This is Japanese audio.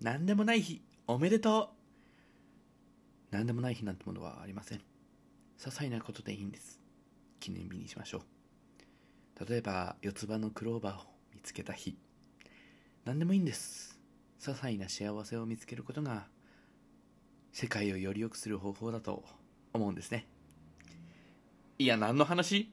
何でもない日おめでとう。何でもない日なんてものはありません。些細なことでいいんです。記念日にしましょう。例えば四つ葉のクローバーを見つけた日。何でもいいんです。些細な幸せを見つけることが世界をより良くする方法だと思うんですね。いや何の話？